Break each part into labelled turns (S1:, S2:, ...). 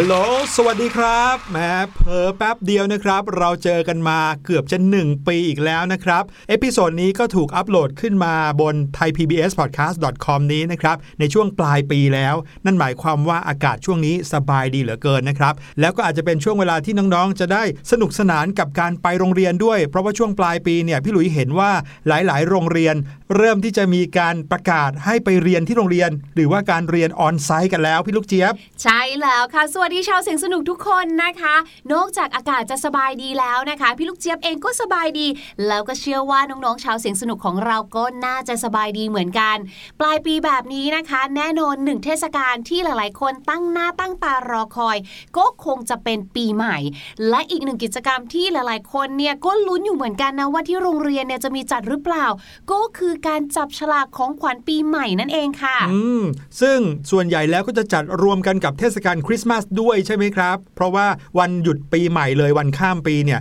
S1: ฮั
S2: ลโหล สวัสดีครับแหมเผลอแป๊บเดียวนะครับ เราเจอกันมาเกือบจะ 1 ปีอีกแล้วนะครับ episode นี้ก็ถูกอัปโหลดขึ้นมาบน thaipbspodcast.com นี้นะครับ ในช่วงปลายปีแล้ว นั่นหมายความว่าอากาศช่วงนี้สบายดีเหลือเกินนะครับ แล้วก็อาจจะเป็นช่วงเวลาที่น้องๆ จะได้สนุกสนานกับการไปโรงเรียนด้วย เพราะว่าช่วงปลายปีเนี่ยพี่หลุยเห็นว่าหลายๆ โรงเรียน เริ่มที่จะมีการประกาศให้ไปเรียนที่โรงเรียน หรือว่าการเรียน on-site กันแล้วพี่ลูกเจี๊ยบ
S3: ใช่แล้วค่ะส่วัสดีชาวเสียงสนุกทุกคนนะคะ นอกจากอากาศจะสบายดีแล้วนะคะ พี่ลูกเจี๊ยบเองก็สบายดี แล้วก็เชื่อว่าน้องๆชาวเสียงสนุกของเราก็น่าจะสบายดีเหมือนกัน ปลายปีแบบนี้นะคะ แน่นอนหนึ่งเทศกาลที่หลายๆ คนตั้งหน้าตั้งตารอคอย ก็คงจะเป็นปีใหม่ และอีกหนึ่งกิจกรรมที่หลายๆ คนเนี่ยก็ลุ้นอยู่เหมือนกันนะว่าที่โรงเรียนเนี่ยจะมีจัดหรือเปล่า ก็คือการจับฉลากของขวัญปีใหม่นั่นเองค่ะ
S2: อืมซึ่งส่วนใหญ่แล้วก็จะจัดรวมกันกับเทศกาลคริสต์มาสด้วยใช่ไหมครับ เพราะว่าวันหยุดปีใหม่เลยวันข้ามปีเนี่ย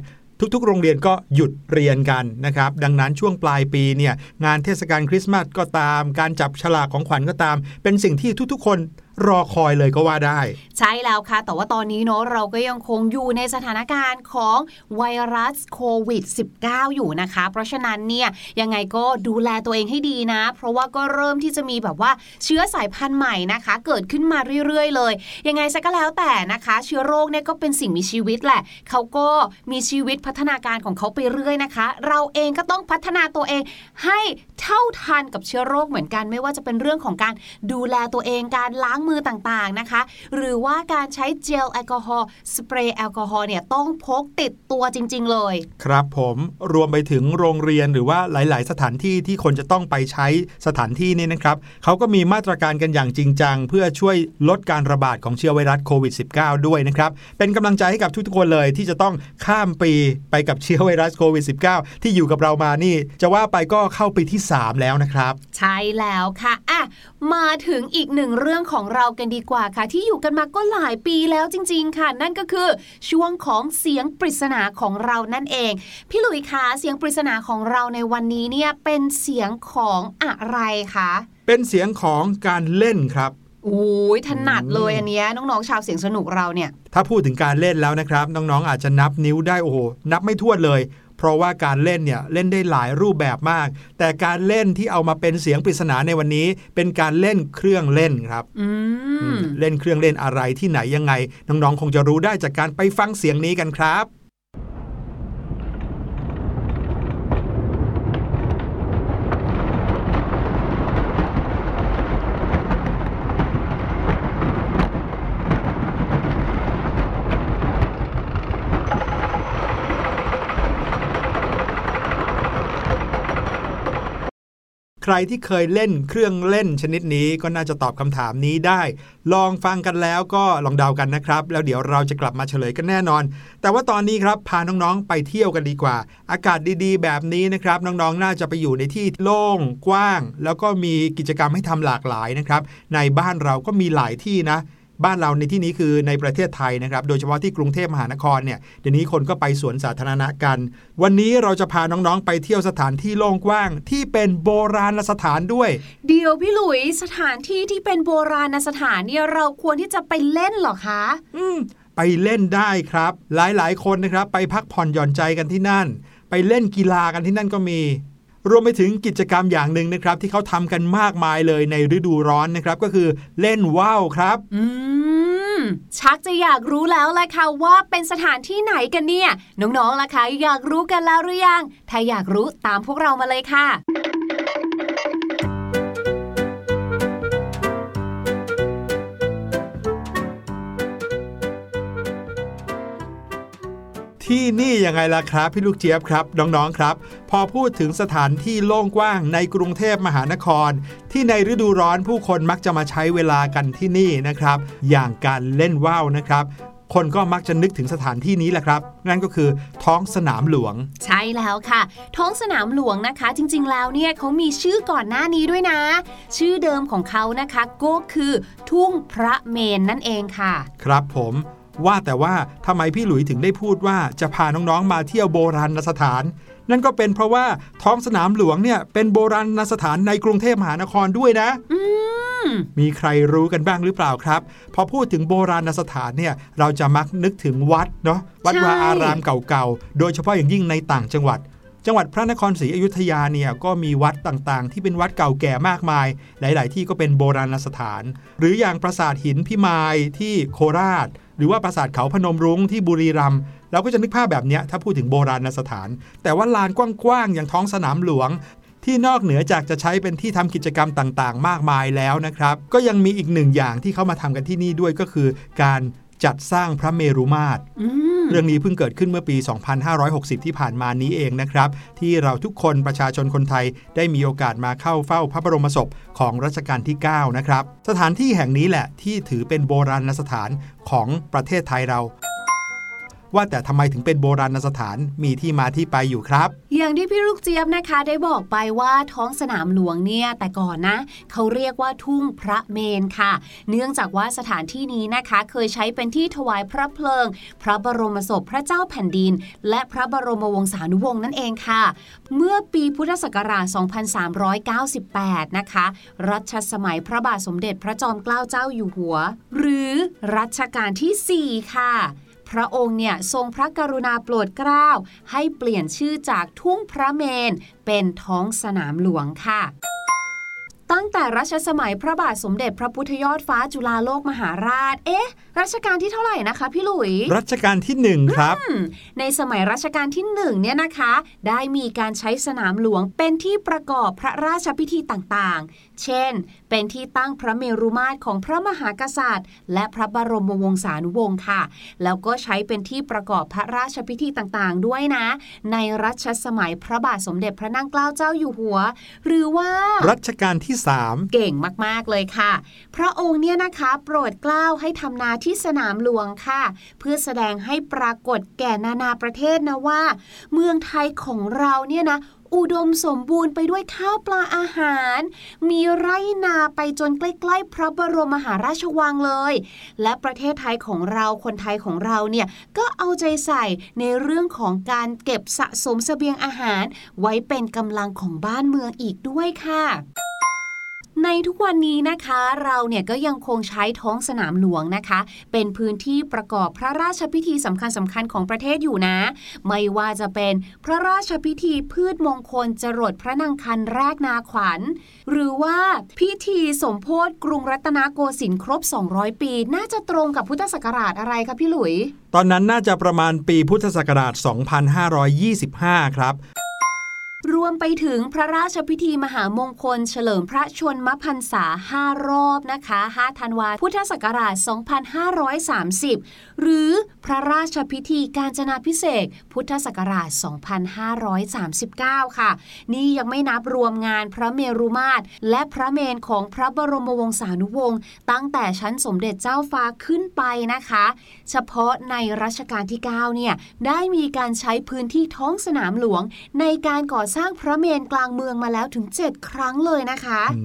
S2: ทุกๆ โรงเรียนก็หยุดเรียนกันนะครับ ดังนั้นช่วงปลายปีเนี่ยงานเทศกาลคริสต์มาสก็ตาม การจับฉลากของขวัญก็ตาม เป็นสิ่งที่ทุกๆ คน รอคอยเลยก็ว่าได้
S3: ใช่แล้วค่ะ แต่ว่าตอนนี้เนาะเราก็ยังคงอยู่ในสถานการณ์ของไวรัสโควิด -19 อยู่นะคะ เพราะฉะนั้นเนี่ยยังไงก็ดูแลตัวเองให้ดีนะ เพราะว่าก็เริ่มที่จะมีแบบว่าเชื้อสายพันธุ์ใหม่นะคะ เกิดขึ้นมาเรื่อย ๆ เลย ยังไงซะก็แล้วแต่นะคะ เชื้อโรคเนี่ยก็เป็นสิ่งมีชีวิตแหละเขาก็มีชีวิตพัฒนาการของเขาไปเรื่อยนะคะ เราเองก็ต้องพัฒนาตัวเองให้เท่าทันกับเชื้อโรคเหมือนกัน ไม่ว่าจะเป็นเรื่องของการดูแลตัวเองการล้างมือต่างๆนะคะ หรือว่าการใช้เจลแอลกอฮอล์สเปรย์แอลกอฮอล์เนี่ยต้องพกติดตัวจริง ๆ เลย
S2: ครับผมรวมไปถึงโรงเรียนหรือว่าหลาย ๆ สถานที่ที่คนจะต้องไปใช้สถานที่นี่นะครับเขาก็มีมาตรการกันอย่างจริงจัง เพื่อช่วยลดการระบาดของเชื้อไวรัสโควิด -19 ด้วยนะครับ เป็นกำลังใจให้กับทุกๆคนเลยที่จะต้องข้ามปีไปกับเชื้อไวรัสโควิด -19 ที่อยู่กับเรามานี่ จะว่าไปก็เข้าปีที่ 3 แล้วนะครับ
S3: ใช่แล้วค่ะอะมาถึงอีกหนึ่งเรื่องของเรากันดีกว่าค่ะ ที่อยู่กันมาก็หลายปีแล้วจริง ๆ ค่ะ นั่นก็คือช่วงของเสียงปริศนาของเรานั่นเอง พี่หลุยคะเสียงปริศนาของเราในวันนี้เนี่ยเป็นเสียงของอะไรคะ
S2: เป็นเสียงของการเล่นครับ
S3: โอ้ยถนัดเลยอันเนี้ยน้องๆชาวเสียงสนุกเราเนี่ย
S2: ถ้าพูดถึงการเล่นแล้วนะครับ น้องๆอาจจะนับนิ้วได้โอ้โหนับไม่ถ้วนเลย เพราะว่าการเล่นเนี่ยเล่นได้หลายรูปแบบมาก แต่การเล่นที่เอามาเป็นเสียงปริศนาในวันนี้ เป็นการเล่นเครื่องเล่นครับ
S3: อืม
S2: เล่นเครื่องเล่นอะไรที่ไหนยังไงน้องๆคงจะรู้ได้จากการไปฟังเสียงนี้กันครับ ใครที่เคยเล่นเครื่องเล่นชนิดนี้ก็น่าจะตอบคำถามนี้ได้ ลองฟังกันแล้วก็ลองเดากันนะครับ แล้วเดี๋ยวเราจะกลับมาเฉลยกันแน่นอน แต่ว่าตอนนี้ครับพาน้องๆไปเที่ยวกันดีกว่า อากาศดีๆ แบบนี้นะครับน้องๆน่าจะไปอยู่ในที่โล่งกว้าง แล้วก็มีกิจกรรมให้ทำหลากหลายนะครับในบ้านเราก็มีหลายที่นะ บ้านเราในที่นี้คือในประเทศไทยนะครับ โดยเฉพาะที่กรุงเทพมหานครเนี่ยเดี๋ยวนี้คนก็ไปสวนสาธารณะกัน วันนี้เราจะพาน้องๆไปเที่ยวสถานที่โล่งกว้าง ที่เป็นโบราณสถานด้วย
S3: เดี๋ยวพี่หลุยสถานที่ที่เป็นโบราณสถานเนี่ยเราควรที่จะไปเล่นเหรอคะ
S2: อืมไปเล่นได้ครับ หลายๆ คนนะครับ ไปพักผ่อนหย่อนใจกันที่นั่น ไปเล่นกีฬากันที่นั่นก็มี รวมไปถึงกิจกรรมอย่างหนึ่งนะครับ ที่เขาทำกันมากมายเลยในฤดูร้อนนะครับ ก็คือเล่นว่าวครับ
S3: อืชักจะอยากรู้แล้วแหละค่ะว่าเป็นสถานที่ไหนกันเนี่ย น้องๆล่ะคะอยากรู้กันแล้วหรือยัง ถ้าอยากรู้ตามพวกเรามาเลยค่ะ
S2: ที่นี่ยังไงล่ะครับ พี่ลูกเจี๊ยบครับ น้องๆครับ พอพูดถึงสถานที่โล่งกว้างในกรุงเทพมหานคร ที่ในฤดูร้อนผู้คนมักจะมาใช้เวลากันที่นี่นะครับ อย่างการเล่นว่าวนะครับคนก็มักจะนึกถึงสถานที่นี้แหละครับ นั่นก็คือท้องสนามหลวง
S3: ใช่แล้วค่ะ ท้องสนามหลวงนะคะ จริงๆแล้วเนี่ยเขามีชื่อก่อนหน้านี้ด้วยนะ ชื่อเดิมของเขานะคะก็คือทุ่งพระเมนนั่นเองค่ะ
S2: ครับผม ว่าแต่ว่าทำไมพี่หลุยถึงได้พูดว่าจะพาน้องๆมาเที่ยวโบราณสถาน นั่นก็เป็นเพราะว่าท้องสนามหลวงเนี่ยเป็นโบราณสถานในกรุงเทพมหานครด้วยนะ
S3: อืม
S2: มีใครรู้กันบ้างหรือเปล่าครับ พอพูดถึงโบราณสถานเนี่ยเราจะมักนึกถึงวัดเนาะวัด
S3: ใช่
S2: วาอารามเก่าๆ โดยเฉพาะอย่างยิ่งในต่างจังหวัด จังหวัดพระนครศรีอยุธยาเนี่ยก็มีวัดต่างๆ ที่เป็นวัดเก่าแก่มากมาย หลาย ๆ ที่ก็เป็นโบราณสถาน หรืออย่างปราสาทหินพิมายที่โคราช หรือว่าปราสาทเขาพนมรุ้งที่บุรีรัมย์เราก็จะนึกภาพแบบเนี้ยถ้าพูดถึงโบราณสถาน แต่ว่าลานกว้างๆอย่างท้องสนามหลวง ที่นอกเหนือจากจะใช้เป็นที่ทำกิจกรรมต่างๆ มากมายแล้วนะครับ ก็ยังมีอีกหนึ่งอย่างที่เขามาทำกันที่นี่ด้วยก็คือ การจัดสร้างพระเมรุมาตร เรื่องนี้เพิ่งเกิดขึ้นเมื่อปี 2560 ที่ผ่านมานี้เองนะครับ ที่เราทุกคนประชาชนคนไทยได้มีโอกาสมาเข้าเฝ้าพระบรมศพของรัชกาลที่ 9 นะครับ สถานที่แห่งนี้แหละที่ถือเป็นโบราณสถานของประเทศไทยเรา ว่าแต่ทำไมถึงเป็นโบราณสถานมีที่มาที่ไปอยู่ครับ
S3: อย่างที่พี่ลูกเจี๊ยบนะคะได้บอกไปว่าท้องสนามหลวงเนี่ยแต่ก่อนนะเขาเรียกว่าทุ่งพระเมนค่ะ เนื่องจากว่าสถานที่นี้นะคะ เคยใช้เป็นที่ถวายพระเพลิง พระบรมศพพระเจ้าแผ่นดิน และพระบรมวงศานุวงศ์นั่นเองค่ะ เมื่อปีพุทธศักราช 2398 นะคะ รัชสมัยพระบาทสมเด็จพระจอมเกล้าเจ้าอยู่หัว หรือรัชกาลที่ 4 ค่ะ พระองค์เนี่ยทรงพระกรุณาโปรดเกล้า ให้เปลี่ยนชื่อจากทุ่งพระเมน เป็นท้องสนามหลวงค่ะตั้งแต่รัชสมัยพระบาทสมเด็จพระพุทธยอดฟ้าจุฬาโลกมหาราช เอ๊ะ รัชกาลที่เท่าไหร่นะคะ พี่หลุย
S2: รัชกาลที่ 1 ครับ
S3: อืมในสมัยรัชกาลที่หนึ่งเนี่ยนะคะ ได้มีการใช้สนามหลวงเป็นที่ประกอบพระราชพิธีต่างๆ เช่น เป็นที่ตั้งพระเมรุมาตรของพระมหากษัตริย์ และพระบรมวงศานุวงศ์ค่ะ แล้วก็ใช้เป็นที่ประกอบพระราชพิธีต่างๆ ด้วยนะ ในรัชสมัยพระบาทสมเด็จพระนั่งเกล้าเจ้าอยู่หัว หรือว่า
S2: รัชกาลที่ 3
S3: เก่งมากๆเลยค่ะ พระองค์เนี่ยนะคะโปรดเกล้าให้ทำนาที่สนามหลวงค่ะ เพื่อแสดงให้ปรากฏแก่นานาประเทศนะว่า เมืองไทยของเราเนี่ยนะ อุดมสมบูรณ์ไปด้วยข้าวปลาอาหาร มีไร่นาไปจนใกล้ๆ พระบรมมหาราชวังเลย และประเทศไทยของเราคนไทยของเราเนี่ยก็เอาใจใส่ในเรื่องของการเก็บสะสมเสบียงอาหาร ไว้เป็นกำลังของบ้านเมืองอีกด้วยค่ะ ในทุกวันนี้นะคะเราเนี่ยก็ยังคงใช้ท้องสนามหลวงนะคะ เป็นพื้นที่ประกอบพระราชพิธีสำคัญสำคัญๆของประเทศอยู่นะ ไม่ว่าจะเป็นพระราชพิธีพืชมงคลจรดพระนางคันแรกนาขวัญ หรือว่าพิธีสมโพธิกรุงรัตนโกสินทร์ครบ 200 ปี น่าจะตรงกับพุทธศักราชอะไรคะพี่หลุย
S2: ตอนนั้นน่าจะประมาณปีพุทธศักราช 2525 ครับ
S3: รวมไปถึงพระราชพิธีมหามงคล เฉลิมพระชนมพรรษา 5 รอบนะคะ5ธันวาพุทธศักราช 2530 หรือพระราชพิธีการจนาพิเศษพุทธศักราช 2539 ค่ะ นี่ยังไม่นับรวมงานพระเมรุมาตร และพระเมนของพระบรมวงศานุวงศ์ตั้งแต่ชั้นสมเด็จเจ้าฟ้าขึ้นไปนะคะ เฉพาะในรัชกาลที่ 9 เนี่ย ได้มีการใช้พื้นที่ท้องสนามหลวงในการก่อสร้างพระเมรุกลางเมืองมาแล้วถึง 7 ครั้งเลยนะคะ
S2: อื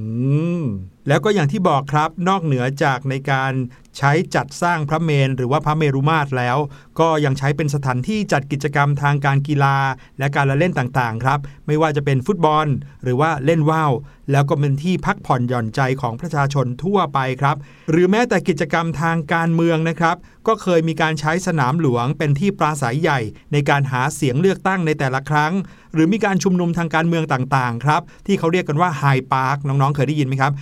S2: มแล้วก็อย่างที่บอกครับนอกเหนือจากในการ ใช้จัดสร้างพระเมนหรือว่าพระเมรุมาตรแล้ว ก็ยังใช้เป็นสถานที่จัดกิจกรรมทางการกีฬา และการละเล่นต่างๆครับ ไม่ว่าจะเป็นฟุตบอล หรือว่าเล่นว่าวแล้วก็เป็นที่พักผ่อนหย่อนใจของประชาชนทั่วไปครับ หรือแม้แต่กิจกรรมทางการเมืองนะครับ ก็เคยมีการใช้สนามหลวงเป็นที่ปราศัยใหญ่ ในการหาเสียงเลือกตั้งในแต่ละครั้ง หรือมีการชุมนุมทางการเมืองต่างๆครับ ที่เขาเรียกกันว่าไฮด์ปาร์กน้องๆ เคยได้ยินไหมครับ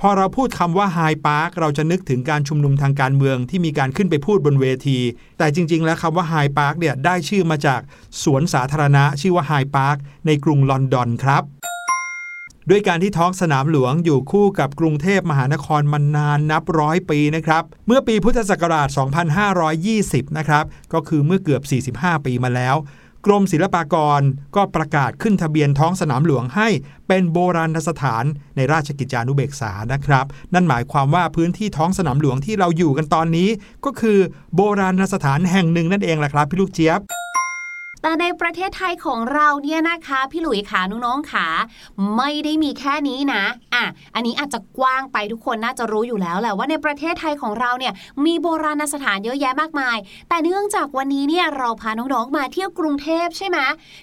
S2: พอเราพูดคำว่าไฮด์ปาร์กเราจะนึกถึงการชุมนุมทางการเมืองที่มีการขึ้นไปพูดบนเวที แต่จริง ๆ แล้วคำว่าไฮด์ปาร์กเนี่ยได้ชื่อมาจากสวนสาธารณะ ชื่อว่าไฮด์ปาร์กในกรุงลอนดอนครับ ด้วยการที่ท้องสนามหลวงอยู่คู่กับกรุงเทพมหานครมานานนับร้อยปีนะครับ เมื่อปีพุทธศักราช 2520 นะครับ ก็คือเมื่อเกือบ 45 ปีมาแล้ว กรมศิลปากรก็ประกาศขึ้นทะเบียนท้องสนามหลวงให้เป็นโบราณสถานในราชกิจจานุเบกษานะครับ นั่นหมายความว่าพื้นที่ท้องสนามหลวงที่เราอยู่กันตอนนี้ ก็คือโบราณสถานแห่งหนึ่งนั่นเองแหละครับพี่ลูกเจี๊ยบ
S3: แต่ในประเทศไทยของเราเนี่ยนะคะพี่หลุยขาน้องๆขาไม่ได้มีแค่นี้นะอะอันนี้อาจจะกว้างไปทุกคนน่าจะรู้อยู่แล้วแหละว่าในประเทศไทยของเราเนี่ยมีโบราณสถานเยอะแยะมากมาย แต่เนื่องจากวันนี้เนี่ยเราพาน้องๆมาเที่ยวกรุงเทพใช่ไหม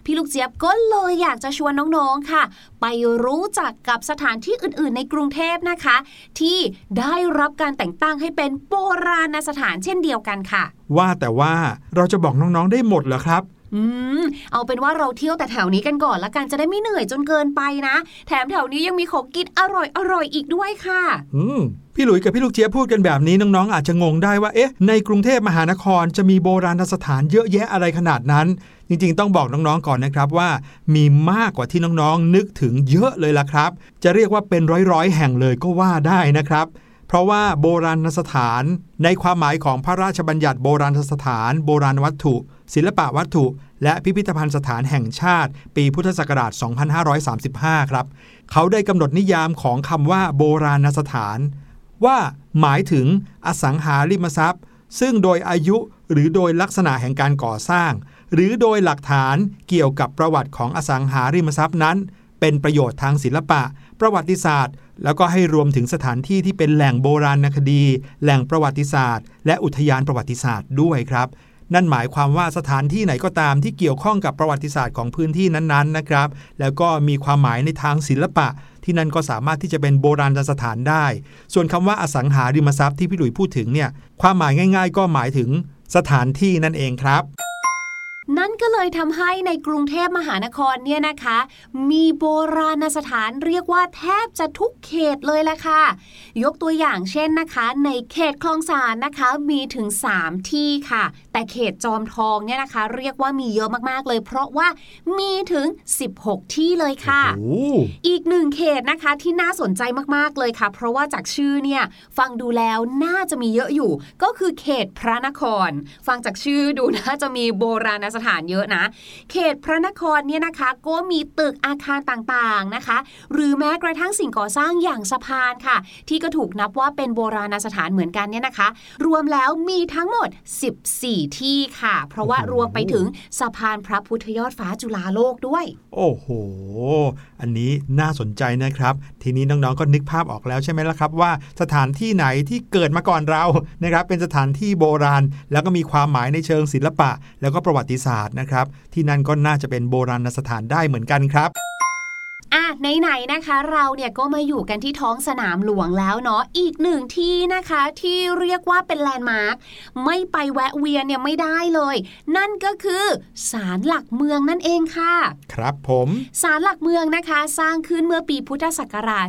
S3: พี่ลูกเจี๊ยบก็เลยอยากจะชวนน้องๆค่ะ ไปรู้จักกับสถานที่อื่น ๆ ในกรุงเทพนะคะ ที่ได้รับการแต่งตั้งให้เป็นโบราณสถานเช่นเดียวกันค่ะ
S2: ว่าแต่ว่าเราจะบอกน้องๆได้หมดเหรอครับ
S3: อืมเอาเป็นว่าเราเที่ยวแต่แถวนี้กันก่อนละกันจะได้ไม่เหนื่อยจนเกินไปนะ แถมแถวนี้ยังมีของกินอร่อยอร่อยอีกด้วยค่ะ
S2: อืมพี่หลุยส์กับพี่ลูกเจี๊ยบพูดกันแบบนี้น้องๆอาจจะงงได้ว่าเอ๊ะในกรุงเทพมหานครจะมีโบราณสถานเยอะแยะอะไรขนาดนั้น จริงๆ ต้องบอกน้องๆก่อนนะครับว่า มีมากกว่าที่น้องๆนึกถึงเยอะเลยล่ะครับ จะเรียกว่าเป็นร้อยๆแห่งเลยก็ว่าได้นะครับ เพราะว่าโบราณสถาน ในความหมายของพระราชบัญญัติโบราณสถาน โบราณวัตถุ ศิลปะวัตถุ และพิพิธภัณฑ์สถานแห่งชาติ ปีพุทธศักราช 2535 ครับ เขาได้กำหนดนิยามของคำว่าโบราณสถาน ว่าหมายถึงอสังหาริมทรัพย์ ซึ่งโดยอายุหรือโดยลักษณะแห่งการก่อสร้าง หรือโดยหลักฐานเกี่ยวกับประวัติของอสังหาริมทรัพย์นั้น เป็นประโยชน์ทางศิลปะ ประวัติศาสตร์ แล้วก็ให้รวมถึงสถานที่ที่เป็นแหล่งโบราณคดี แหล่งประวัติศาสตร์ และอุทยานประวัติศาสตร์ด้วยครับ นั่นหมายความว่าสถานที่ไหนก็ตามที่เกี่ยวข้องกับประวัติศาสตร์ของพื้นที่นั้นๆนะครับ แล้วก็มีความหมายในทางศิลปะ ที่นั่นก็สามารถที่จะเป็นโบราณสถานได้ ส่วนคำว่าอสังหาริมทรัพย์ที่พี่หลุยพูดถึงเนี่ยความหมายง่าย ๆ ก็หมายถึงสถานที่นั่นเองครับ
S3: นั่นก็เลยทำให้ในกรุงเทพมหานครเนี่ยนะคะ มีโบราณสถานเรียกว่าแทบจะทุกเขตเลยแหละค่ะ ยกตัวอย่างเช่นนะคะ ในเขตคลองสานนะคะมีถึง 3 ที่ค่ะ แต่เขตจอมทองเนี่ยนะคะ เรียกว่ามีเยอะมากๆเลย เพราะว่ามีถึง 16 ที่เลยค่ะ
S2: โอ้
S3: อีกหนึ่งเขตนะคะที่น่าสนใจมากๆเลยค่ะ เพราะว่าจากชื่อเนี่ยฟังดูแล้วน่าจะมีเยอะอยู่ ก็คือเขตพระนคร ฟังจากชื่อดูน่าจะมีโบราณสถานเยอะนะ เขตพระนครเนี่ยนะคะก็มีตึกอาคารต่างๆนะคะ หรือแม้กระทั่งสิ่งก่อสร้างอย่างสะพานค่ะ ที่ก็ถูกนับว่าเป็นโบราณสถานเหมือนกันเนี่ยนะคะ รวมแล้วมีทั้งหมด 14 ที่ค่ะ เพราะว่ารวมไปถึงสะพานพระพุทธยอดฟ้าจุฬาโลกด้วย
S2: โอ้โห อันนี้น่าสนใจนะครับ ทีนี้น้องๆก็นึกภาพออกแล้วใช่ไหมล่ะครับ ว่าสถานที่ไหนที่เกิดมาก่อนเรานะครับเป็นสถานที่โบราณ แล้วก็มีความหมายในเชิงศิลปะ แล้วก็ประวัติศาสตร์นะครับที่นั่นก็น่าจะเป็นโบราณสถานได้เหมือนกันครับ
S3: อะไหนๆนะคะ เราเนี่ยก็มาอยู่กันที่ท้องสนามหลวงแล้วเนาะอีกหนึ่งที่นะคะที่เรียกว่าเป็นแลนด์มาร์คไม่ไปแวะเวียนเนี่ยไม่ได้เลย นั่นก็คือศาลหลักเมืองนั่นเองค่ะ
S2: ครับผม
S3: ศาลหลักเมืองนะคะสร้างขึ้นเมื่อปีพุทธศักราช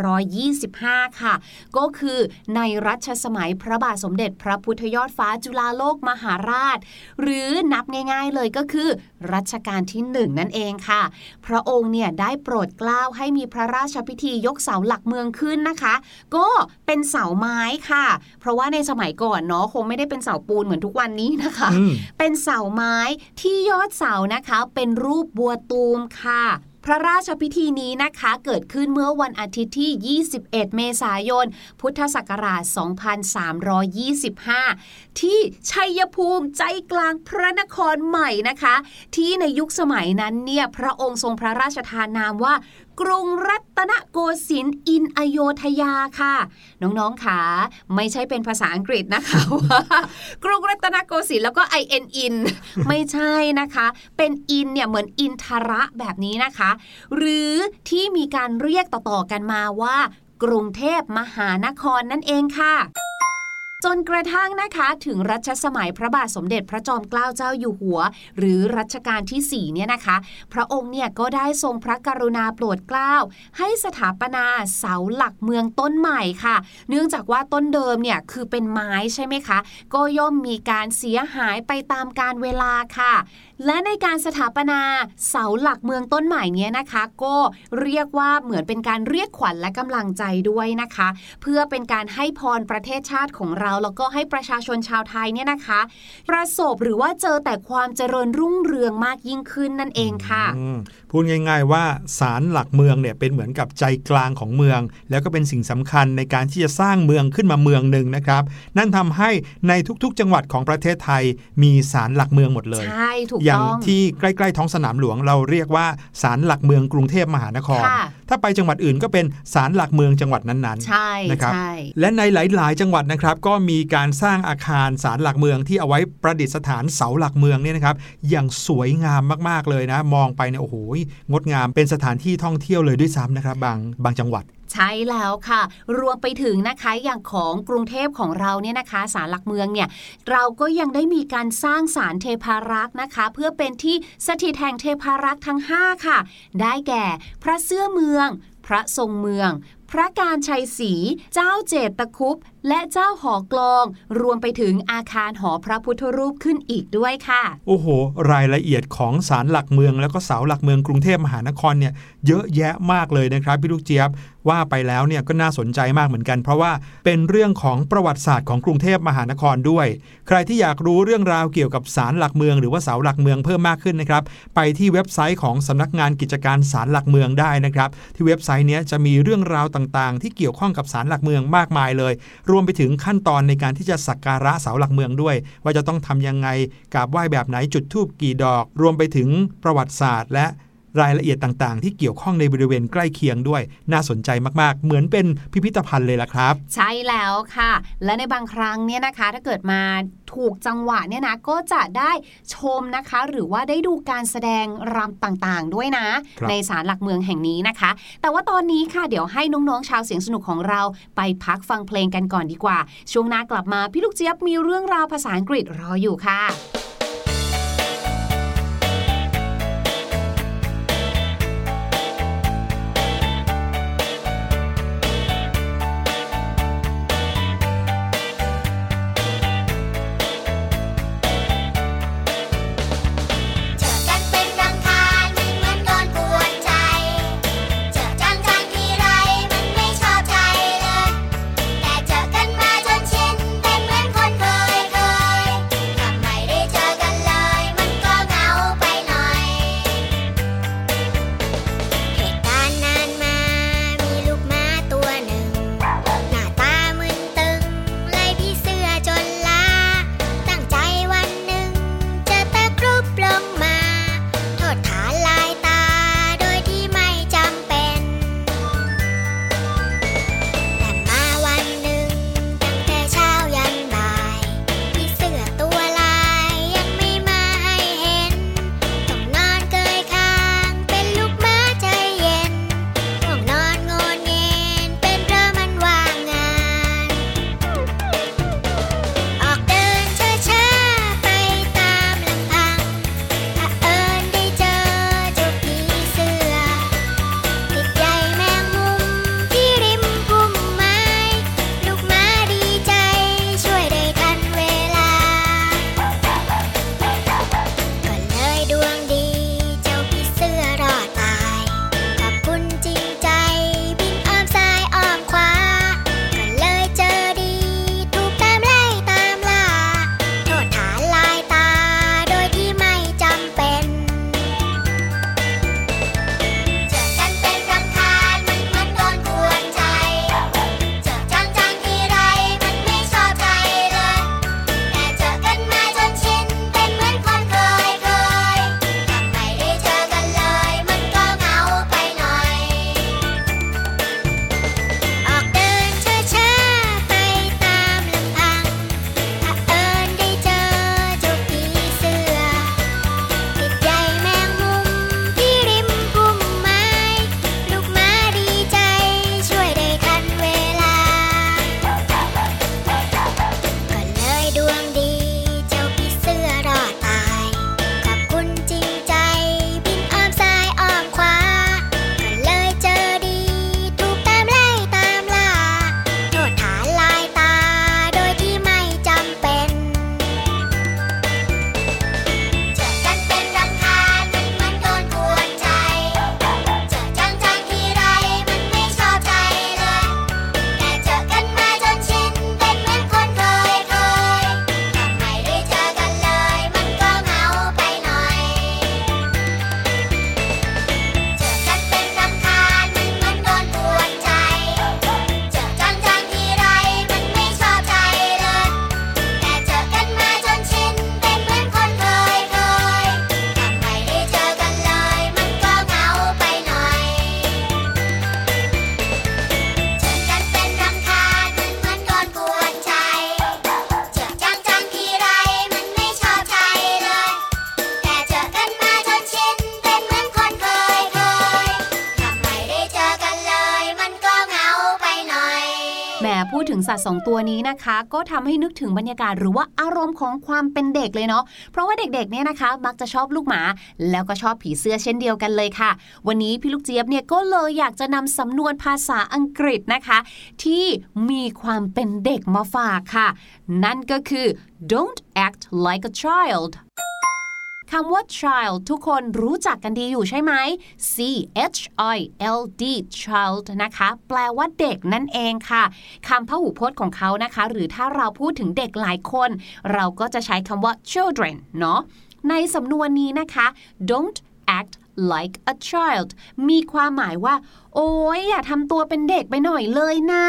S3: 2325 ค่ะ ก็คือในรัชสมัยพระบาทสมเด็จพระพุทธยอดฟ้าจุฬาโลกมหาราช หรือนับง่าย ๆเลยก็คือรัชกาลที่หนึ่งนั่นเองค่ะ พระองค์เนี่ยได้โปรดเกล้าให้มีพระราชพิธียกเสาหลักเมืองขึ้นนะคะ ก็เป็นเสาไม้ค่ะ เพราะว่าในสมัยก่อนเนาะคงไม่ได้เป็นเสาปูนเหมือนทุกวันนี้นะคะ
S2: อืม
S3: เป็นเสาไม้ที่ยอดเสานะคะ เป็นรูปบัวตูมค่ะ พระราชพิธีนี้นะคะเกิดขึ้นเมื่อวันอาทิตย์ที่ 21 เมษายน พุทธศักราช 2325 ที่ชัยภูมิใจกลางพระนครใหม่นะคะ ที่ในยุคสมัยนั้นเนี่ยพระองค์ทรงพระราชทานนามว่า กรุงรัตนโกสินทร์อินอโยธยาค่ะ น้องๆค่ะไม่ใช่เป็นภาษาอังกฤษนะคะว่ากรุงรัตนโกสินทร์แล้วก็ i n in ไม่ใช่นะคะ เป็นอินเนี่ยเหมือนอินทระแบบนี้นะคะ หรือที่มีการเรียกต่อๆกันมาว่า กรุงเทพมหานครนั่นเองค่ะ จนกระทั่งนะคะถึงรัชสมัยพระบาทสมเด็จพระจอมเกล้าเจ้าอยู่หัว หรือรัชกาลที่4เนี่ยนะคะ พระองค์เนี่ยก็ได้ทรงพระกรุณาโปรดเกล้า ให้สถาปนาเสาหลักเมืองต้นใหม่ค่ะ เนื่องจากว่าต้นเดิมเนี่ยคือเป็นไม้ใช่ไหมคะ ก็ย่อมมีการเสียหายไปตามการเวลาค่ะ และในการสถาปนาเสาหลักเมืองต้นใหม่เนี้ยนะคะ ก็เรียกว่าเหมือนเป็นการเรียกขวัญและกำลังใจด้วยนะคะ เพื่อเป็นการให้พรประเทศชาติของเรา แล้วก็ให้ประชาชนชาวไทยเนี่ยนะคะ ประสบหรือว่าเจอแต่ความเจริญรุ่งเรืองมากยิ่งขึ้นนั่นเองค่ะ
S2: อืมพูดง่าย ๆ ว่าศาลหลักเมืองเนี่ยเป็นเหมือนกับใจกลางของเมือง แล้วก็เป็นสิ่งสำคัญในการที่จะสร้างเมืองขึ้นมาเมืองหนึ่งนะครับ นั่นทำให้ในทุกๆ จังหวัดของประเทศไทยมีศาลหลักเมืองหมดเลย
S3: ใช่ถูก
S2: อย่าง
S3: ต้อง
S2: ที่ใกล้ๆท้องสนามหลวงเราเรียกว่าศาลหลักเมืองกรุงเทพมหานคร
S3: ค่ะ
S2: ถ้าไปจังหวัดอื่นก็เป็นศาลหลักเมืองจังหวัดนั้นๆ
S3: ใช่
S2: นะครับ
S3: ใช่
S2: และในหลายๆ จังหวัดนะครับก็มีการสร้างอาคารศาลหลักเมืองที่เอาไว้ประดิษฐานเสาหลักเมืองเนี่ยนะครับอย่างสวยงามมากๆเลยนะ มองไปเนี่ยโอ้โหงดงามเป็นสถานที่ท่องเที่ยวเลยด้วยซ้ำนะครับบางบางจังหวัด
S3: ใช่แล้วค่ะ รวมไปถึงนะคะอย่างของกรุงเทพของเราเนี่ยนะคะสารหลักเมืองเนี่ยเราก็ยังได้มีการสร้างสารเทพารักษ์นะคะ เพื่อเป็นที่สถิตแห่งเทพารักษ์ทั้ง 5 ค่ะ ได้แก่ พระเสื้อเมือง พระทรงเมือง พระการชัยศรีเจ้าเจตคุป และเจ้าหอกลอง รวมไปถึงอาคารหอพระพุทธรูปขึ้นอีกด้วยค่ะ
S2: โอ้โห รายละเอียดของศาลหลักเมือง แล้วก็เสาหลักเมืองกรุงเทพมหานครเนี่ยเยอะแยะมากเลยนะครับพี่ลูกเจี๊ยบว่าไปแล้วเนี่ยก็น่าสนใจมากเหมือนกัน เพราะว่าเป็นเรื่องของประวัติศาสตร์ของกรุงเทพมหานครด้วย ใครที่อยากรู้เรื่องราวเกี่ยวกับศาลหลักเมือง หรือว่าเสาหลักเมืองเพิ่มมากขึ้นนะครับไปที่เว็บไซต์ของสำนักงานกิจการศาลหลักเมืองได้นะครับ ที่เว็บไซต์เนี้ยจะมีเรื่องราวต่างๆ ที่เกี่ยวข้องกับศาลหลักเมืองมากมายเลยรวมไปถึงขั้นตอนในการที่จะสักการะเสาหลักเมืองด้วย ว่าจะต้องทำยังไงกราบไหว้แบบไหนจุดธูปกี่ดอก รวมไปถึงประวัติศาสตร์ และ รายละเอียดต่างๆ ที่เกี่ยวข้องในบริเวณใกล้เคียงด้วย น่าสนใจมากๆ เหมือนเป็นพิพิธภัณฑ์เลยล่ะครับ
S3: ใช่แล้วค่ะ และในบางครั้งเนี่ยนะคะ ถ้าเกิดมาถูกจังหวะเนี่ยนะก็จะได้ชมนะคะ หรือว่าได้ดูการแสดงรำต่างๆ ด้วยนะ
S2: ครับ
S3: ในศาลหลักเมืองแห่งนี้นะคะ แต่ว่าตอนนี้ค่ะเดี๋ยวให้น้องๆชาวเสียงสนุกของเราไปพักฟังเพลงกันก่อนดีกว่า ช่วงหน้ากลับมาพี่ลูกเจี๊ยบมีเรื่องราวภาษาอังกฤษรออยู่ค่ะ
S4: ต
S3: ว์สองตัวนี้นะคะ ก็ทำให้นึกถึงบรรยากาศหรือว่าอารมณ์ของความเป็นเด็กเลยเนาะเพราะว่าเด็กๆเนี่ยนะคะมักจะชอบลูกหมา แล้วก็ชอบผีเสื้อเช่นเดียวกันเลยค่ะ วันนี้พี่ลูกเจี๊ยบเนี่ยก็เลยอยากจะนำสำนวนภาษาอังกฤษนะคะ ที่มีความเป็นเด็กมาฝากค่ะ นั่นก็คือ don't act like a child คำว่า child ทุกคนรู้จักกันดีอยู่ใช่ไหม C H I L D child นะคะ แปลว่าเด็กนั่นเองค่ะคำพหูพจน์ของเขานะคะ หรือถ้าเราพูดถึงเด็กหลายคน เราก็จะใช้คำว่า children เนาะในสำนวนนี้นะคะ don't act like a child มีความหมายว่า โอ้ยอย่าทำตัวเป็นเด็กไปหน่อยเลยนะ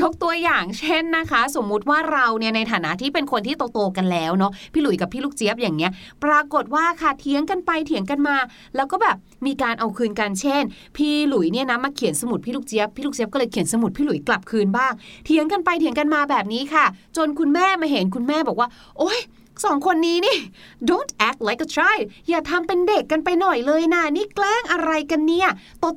S3: ยกตัวอย่างเช่นนะคะ สมมุติว่าเราเนี่ยในฐานะที่เป็นคนที่โตๆกันแล้วเนาะพี่หลุยกับพี่ลูกเจี๊ยบอย่างเงี้ย ปรากฏว่าค่ะเถียงกันไปเถียงกันมา แล้วก็แบบมีการเอาคืนกันเช่น พี่หลุยเนี่ยนะมาเขียนสมุดพี่ลูกเจี๊ยบพี่ลูกเจี๊ยบก็เลยเขียนสมุดพี่หลุยกลับคืนบ้างเถียงกันไปเถียงกันมาแบบนี้ค่ะ จนคุณแม่มาเห็นคุณแม่บอกว่า โอ๊ย สองคนนี้นี่ don't act like a child อย่าทำเป็นเด็กกันไปหน่อยเลยนะนี่แกล้งอะไรกันเนี่ย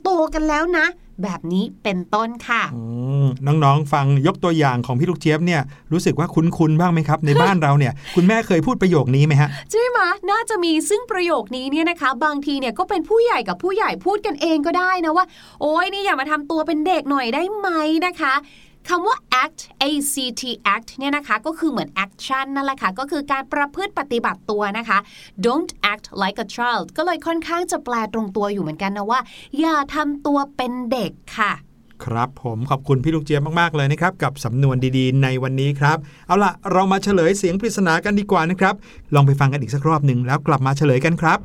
S3: โตๆกันแล้วนะ แบบนี้เป็นต้นค่ะ
S2: อืมน้องๆ ฟังยกตัวอย่างของพี่ลูกเจี๊ยบเนี่ยรู้สึกว่าคุ้นๆบ้างไหมครับ ในบ้านเราเนี่ยคุณแม่เคยพูดประโยคนี้ไหมฮะ
S3: ใช่ไหมะน่าจะมีซึ่งประโยคนี้เนี่ยนะคะ บางทีเนี่ยก็เป็นผู้ใหญ่กับผู้ใหญ่พูดกันเองก็ได้นะว่า โอ้ยนี่อย่ามาทำตัวเป็นเด็กหน่อยได้ไหมนะคะ คำว่า act a c t act เนี่ยนะคะ ก็คือเหมือน action นั่นแหละค่ะ ก็คือการประพฤติปฏิบัติตัวนะคะ don't act like a child ก็เลยค่อนข้างจะแปลตรงตัวอยู่เหมือนกันนะว่า อย่าทำตัวเป็นเด็กค่ะ
S2: ครับผมขอบคุณพี่ลูกเจี๊ยบมาก ๆ เลยนะครับ กับสำนวนดีๆ ในวันนี้ครับ เอาล่ะ เรามาเฉลยเสียงปริศนากันดีกว่านะครับ ลองไปฟังกันอีกสักรอบหนึ่งแล้วกลับมาเฉลยกันครับ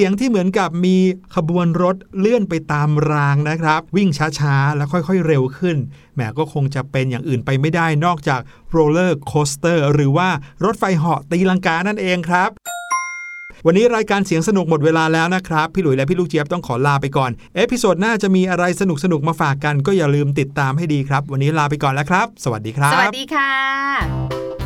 S2: สียงที่เหมือนกับมีขบวนรถเลื่อนไปตามรางนะครับ วิ่งช้าๆ แล้วค่อยๆเร็วขึ้นแหมก็คงจะเป็นอย่างอื่นไปไม่ได้นอกจาก roller coaster หรือว่ารถไฟเหาะตีลังกานั่นเองครับวันนี้รายการเสียงสนุกหมดเวลาแล้วนะครับ พี่หลุยและพี่ลูกเจี๊ยบต้องขอลาไปก่อน episode หน้าจะมีอะไรสนุกๆมาฝากกันก็อย่าลืมติดตามให้ดีครับ วันนี้ลาไปก่อนแล้วครับ สวัสดีครับ
S3: สวัสดีค่ะ